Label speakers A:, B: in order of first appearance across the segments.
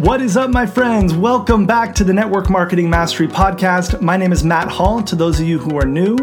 A: What is up, my friends? Welcome back to the Network Marketing Mastery Podcast. My name is Matt Hall, to those of you who are new.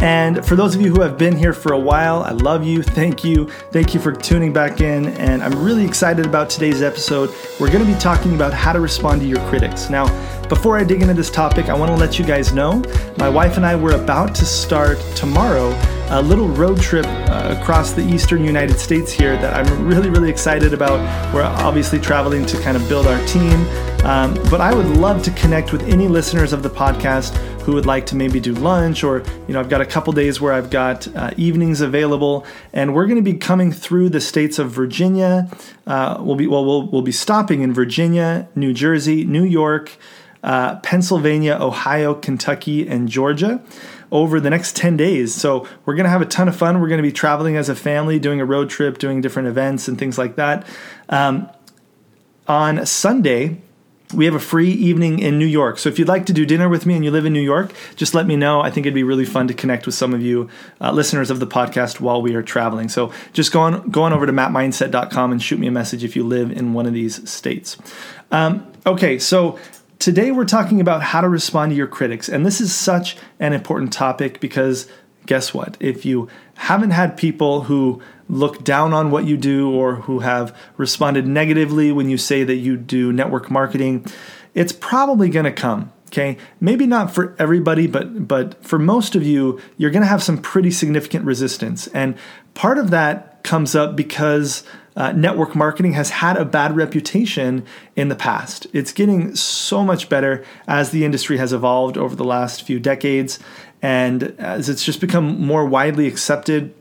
A: And for those of you who have been here for a while, I love you. Thank you. Thank you for tuning back in. And I'm really excited about today's episode. We're going to be talking about how to respond to your critics. Now, before I dig into this topic, I want to let you guys know my wife and I were about to start tomorrow a little road trip uh, across the eastern United States here that I'm really, really excited about. We're obviously traveling to kind of build our team, um, but I would love to connect with any listeners of the podcast who would like to maybe do lunch or you know I've got a couple days where I've got uh, evenings available. And we're going to be coming through the states of Virginia. Uh, we'll be well we'll, we'll be stopping in Virginia New Jersey New York uh, Pennsylvania, Ohio, Kentucky, and Georgia over the next 10 days. So we're going to have a ton of fun. We're going to be traveling as a family, doing a road trip, doing different events and things like that. Um, on Sunday, we have a free evening in New York. So if you'd like to do dinner with me and you live in New York, just let me know. I think it'd be really fun to connect with some of you uh, listeners of the podcast while we are traveling. So just go on go on over to mattmindset.com and shoot me a message if you live in one of these states. Um, okay, so Today, we're talking about how to respond to your critics. And this is such an important topic because guess what? If you haven't had people who look down on what you do or who have responded negatively when you say that you do network marketing, it's probably going to come. Okay, maybe not for everybody, but but for most of you, you're going to have some pretty significant resistance, and part of that comes up because uh, network marketing has had a bad reputation in the past. It's getting so much better as the industry has evolved over the last few decades and as it's just become more widely accepted.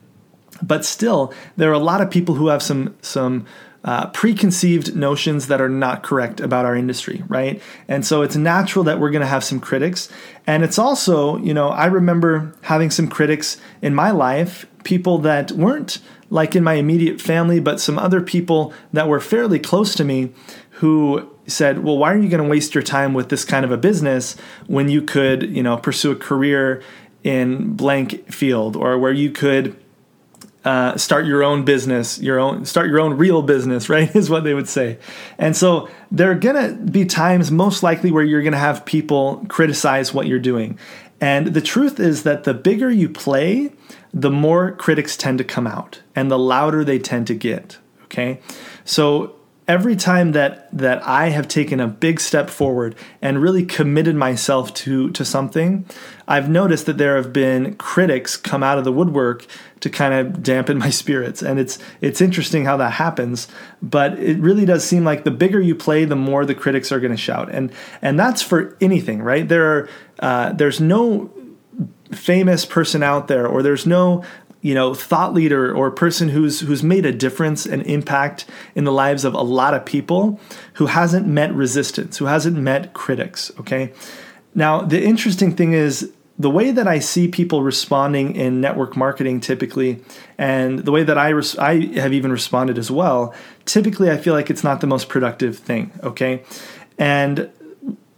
A: But still, there are a lot of people who have some some uh, preconceived notions that are not correct about our industry, right? And so it's natural that we're going to have some critics. And it's also, you know, I remember having some critics in my life, people that weren't like in my immediate family, but some other people that were fairly close to me who said, "Well, why are you going to waste your time with this kind of a business when you could, you know, pursue a career in blank field or where you could uh, start your own business, your own start your own real business, right? Is what they would say. And so there are gonna be times, most likely, where you're gonna have people criticize what you're doing. And the truth is that the bigger you play, the more critics tend to come out and the louder they tend to get. Okay. So every time that that I have taken a big step forward and really committed myself to to something, I've noticed that there have been critics come out of the woodwork to kind of dampen my spirits and it's it's interesting how that happens but it really does seem like the bigger you play the more the critics are going to shout and and that's for anything right there are uh, there's no famous person out there or there's no you know thought leader or person who's who's made a difference and impact in the lives of a lot of people who hasn't met resistance who hasn't met critics okay now the interesting thing is the way that I see people responding in network marketing typically, and the way that I res- I have even responded as well, typically I feel like it's not the most productive thing. Okay, and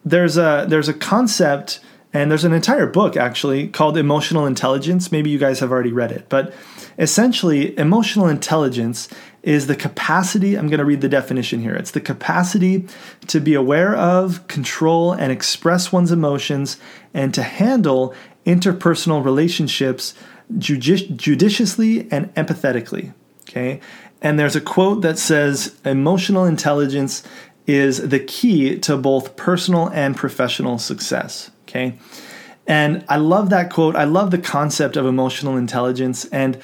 A: there's a there's a concept and there's an entire book actually called Emotional Intelligence. Maybe you guys have already read it. But essentially, emotional intelligence is the capacity, I'm going to read the definition here. It's the capacity to be aware of, control, and express one's emotions and to handle interpersonal relationships judici- judiciously and empathetically. Okay? And there's a quote that says emotional intelligence is the key to both personal and professional success. Okay. And I love that quote. I love the concept of emotional intelligence. And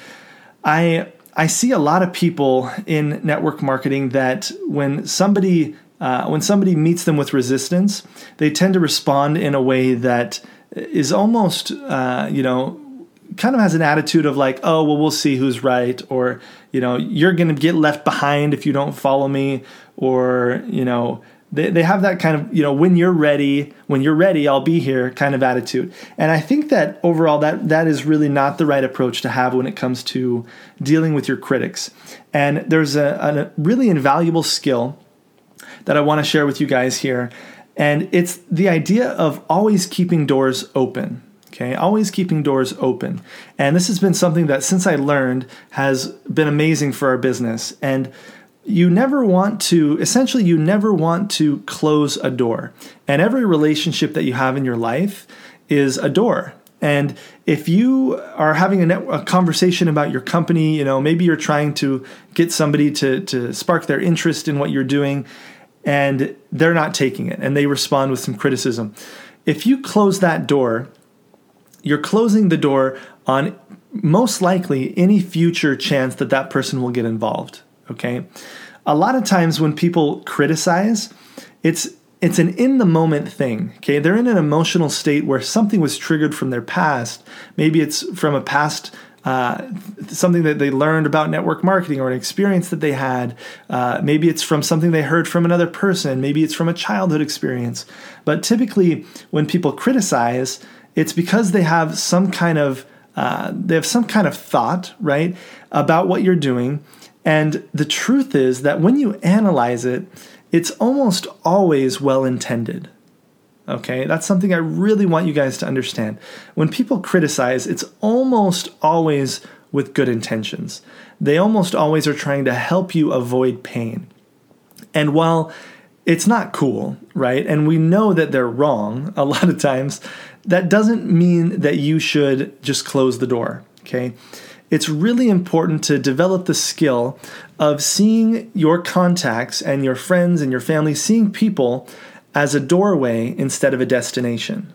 A: I I see a lot of people in network marketing that when somebody uh, when somebody meets them with resistance, they tend to respond in a way that is almost uh, you know kind of has an attitude of like, oh well, we'll see who's right, or you know, you're going to get left behind if you don't follow me, or you know, they, they have that kind of, you know, when you're ready, when you're ready, I'll be here kind of attitude. And I think that overall that that is really not the right approach to have when it comes to dealing with your critics. And there's a, a really invaluable skill that I want to share with you guys here. And it's the idea of always keeping doors open. Okay, always keeping doors open. And this has been something that since I learned has been amazing for our business. And you never want to, essentially, you never want to close a door. And every relationship that you have in your life is a door. And if you are having a, net, a, conversation about your company, you know, maybe you're trying to get somebody to, to spark their interest in what you're doing and they're not taking it and they respond with some criticism. If you close that door, you're closing the door on most likely any future chance that that person will get involved. Okay. A lot of times when people criticize, it's it's an in the moment thing. Okay, they're in an emotional state where something was triggered from their past. Maybe it's from a past uh, something that they learned about network marketing or an experience that they had. Uh, maybe it's from something they heard from another person. Maybe it's from a childhood experience. But typically, when people criticize, it's because they have some kind of uh, they have some kind of thought, right, about what you're doing. And the truth is that when you analyze it, it's almost always well intended. Okay, that's something I really want you guys to understand. When people criticize, it's almost always with good intentions. They almost always are trying to help you avoid pain. And while it's not cool, right? And we know that they're wrong a lot of times, that doesn't mean that you should just close the door, okay? It's really important to develop the skill of seeing your contacts and your friends and your family, seeing people as a doorway instead of a destination.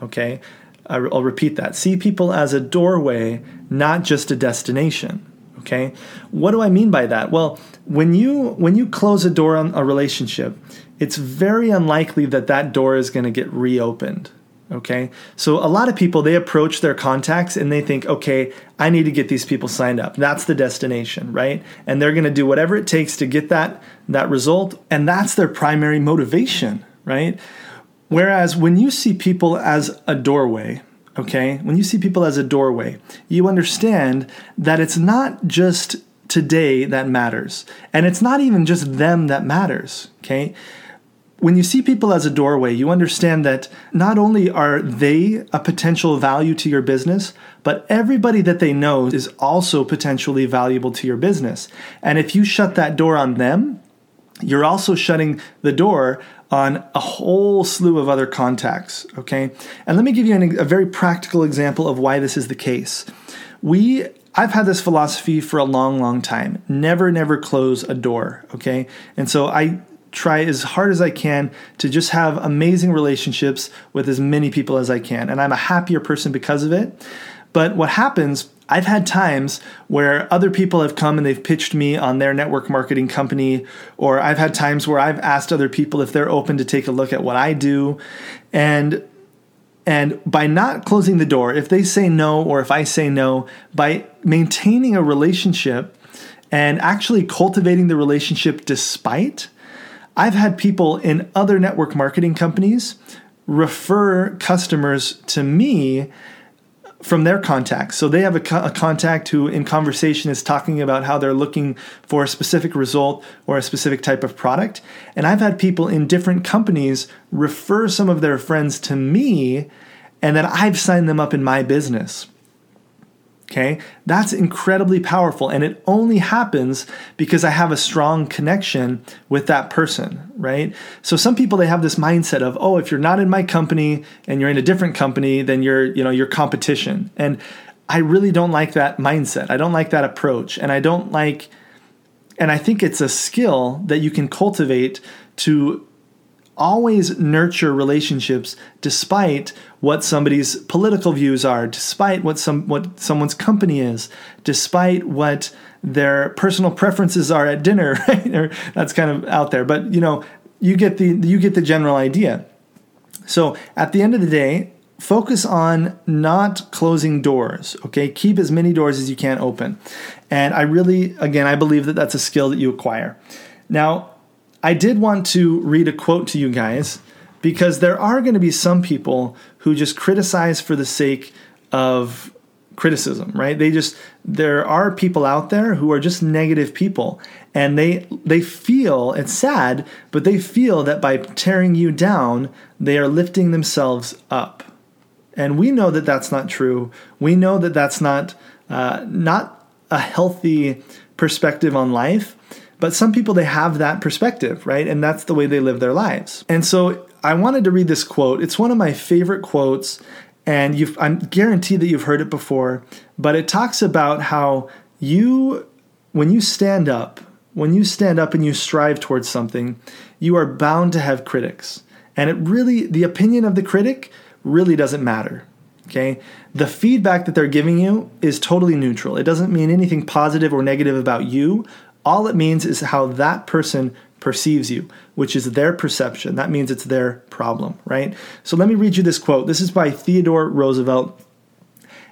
A: Okay? I'll repeat that. See people as a doorway, not just a destination. Okay? What do I mean by that? Well, when you when you close a door on a relationship, it's very unlikely that that door is going to get reopened. Okay. So a lot of people, they approach their contacts and they think, okay, I need to get these people signed up. That's the destination, right? And they're going to do whatever it takes to get that, that result. And that's their primary motivation, right? Whereas when you see people as a doorway, okay, when you see people as a doorway, you understand that it's not just today that matters. And it's not even just them that matters, okay? When you see people as a doorway, you understand that not only are they a potential value to your business, but everybody that they know is also potentially valuable to your business. And if you shut that door on them, you're also shutting the door on a whole slew of other contacts. Okay. And let me give you an, a very practical example of why this is the case. We I've had this philosophy for a long, long time. Never, never close a door. Okay. And so I try as hard as I can to just have amazing relationships with as many people as I can. And I'm a happier person because of it. But what happens, I've had times where other people have come and they've pitched me on their network marketing company, or I've had times where I've asked other people if they're open to take a look at what I do. And and by not closing the door, if they say no or if I say no, by maintaining a relationship and actually cultivating the relationship despite, I've had people in other network marketing companies refer customers to me from their contacts. So they have a, co- a, contact who, in conversation, is talking about how they're looking for a specific result or a specific type of product. And I've had people in different companies refer some of their friends to me, and then I've signed them up in my business. Okay, that's incredibly powerful, and it only happens because I have a strong connection with that person, right? So some people they have this mindset of, oh, if you're not in my company and you're in a different company, then you're, you know, your competition. And I really don't like that mindset. I don't like that approach, and I don't like, and I think it's a skill that you can cultivate to always nurture relationships despite what somebody's political views are, despite what some what someone's company is, despite what their personal preferences are at dinner. Right? that's kind of out there, but you know, you get the you get the general idea. So at the end of the day, focus on not closing doors okay keep as many doors as you can open and i really again i believe that that's a skill that you acquire now I did want to read a quote to you guys because there are going to be some people who just criticize for the sake of criticism, right? They just there are people out there who are just negative people and they they feel it's sad, but they feel that by tearing you down, they are lifting themselves up. And we know that that's not true. We know that that's not uh, not a healthy perspective on life But some people, they have that perspective, right? And that's the way they live their lives. And so I wanted to read this quote. It's one of my favorite quotes, and you've, I'm guaranteed that you've heard it before, but it talks about how you, when you stand up, when you stand up and you strive towards something, you are bound to have critics. And it really, the opinion of the critic really doesn't matter. Okay? The feedback that they're giving you is totally neutral. It doesn't mean anything positive or negative about you. All it means is how that person perceives you, which is their perception. That means it's their problem, right? So let me read you this quote. This is by Theodore Roosevelt.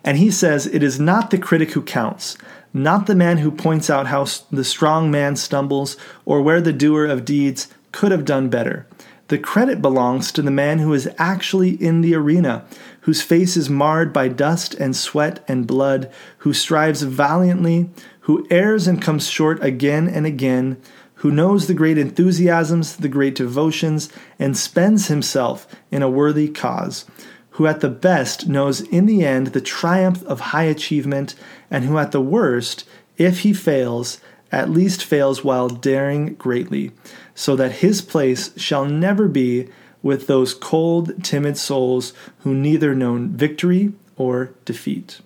A: And he says, It is not the critic who counts, not the man who points out how the strong man stumbles or where the doer of deeds could have done better. The credit belongs to the man who is actually in the arena, whose face is marred by dust and sweat and blood, who strives valiantly, who errs and comes short again and again, who knows the great enthusiasms, the great devotions, and spends himself in a worthy cause, who at the best knows in the end the triumph of high achievement, and who at the worst, if he fails, at least fails while daring greatly, so that his place shall never be with those cold, timid souls who neither know victory or defeat.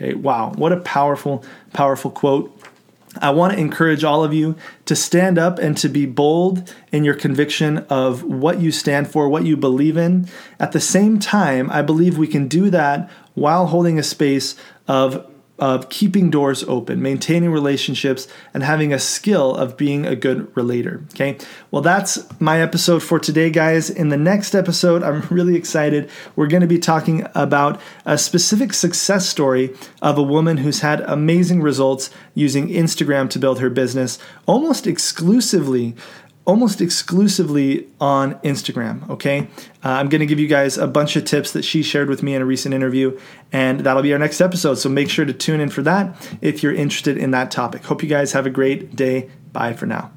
A: Okay, wow, what a powerful, powerful quote. I want to encourage all of you to stand up and to be bold in your conviction of what you stand for, what you believe in. At the same time, I believe we can do that while holding a space of of keeping doors open, maintaining relationships, and having a skill of being a good relator. Okay. Well, that's my episode for today, guys. In the next episode, I'm really excited. We're going to be talking about a specific success story of a woman who's had amazing results using Instagram to build her business almost exclusively almost exclusively on Instagram. Okay. Uh, I'm going to give you guys a bunch of tips that she shared with me in a recent interview, and that'll be our next episode. So make sure to tune in for that if you're interested in that topic. Hope you guys have a great day. Bye for now.